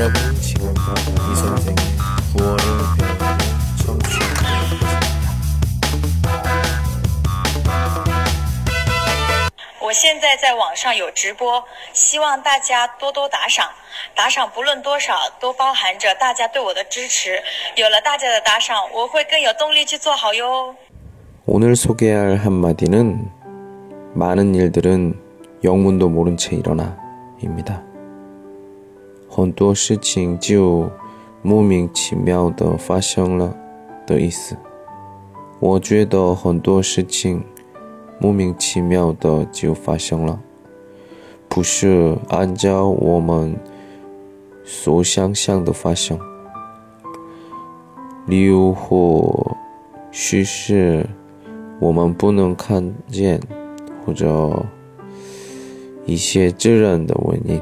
여러분은 지금부터 이 선생의 구월을 배우는 청취하고 계십니다. 我现在在网上有直播，希望大家多多打赏。打赏不论多少，都包含着大家对我的支持。有了大家的打赏，我会更有动力去做好哟。 오늘 소개할 한마디는 많은 일들은 영문도 모른 채 일어나 입니다. 很多事情就莫名其妙的发生了的意思。我觉得很多事情莫名其妙的就发生了，不是按照我们所想象的发生。例如或许是我们不能看见，或者一些自然的原因，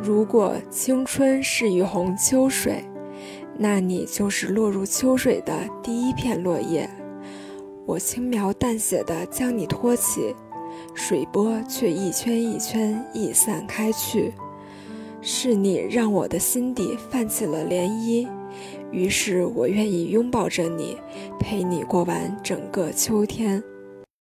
如果青春是一泓秋水，那你就是落入秋水的第一片落叶。我轻描淡写地将你托起，水波却一圈一圈溢散开去。是你让我的心底泛起了涟漪，于是我愿意拥抱着你，陪你过完整个秋天。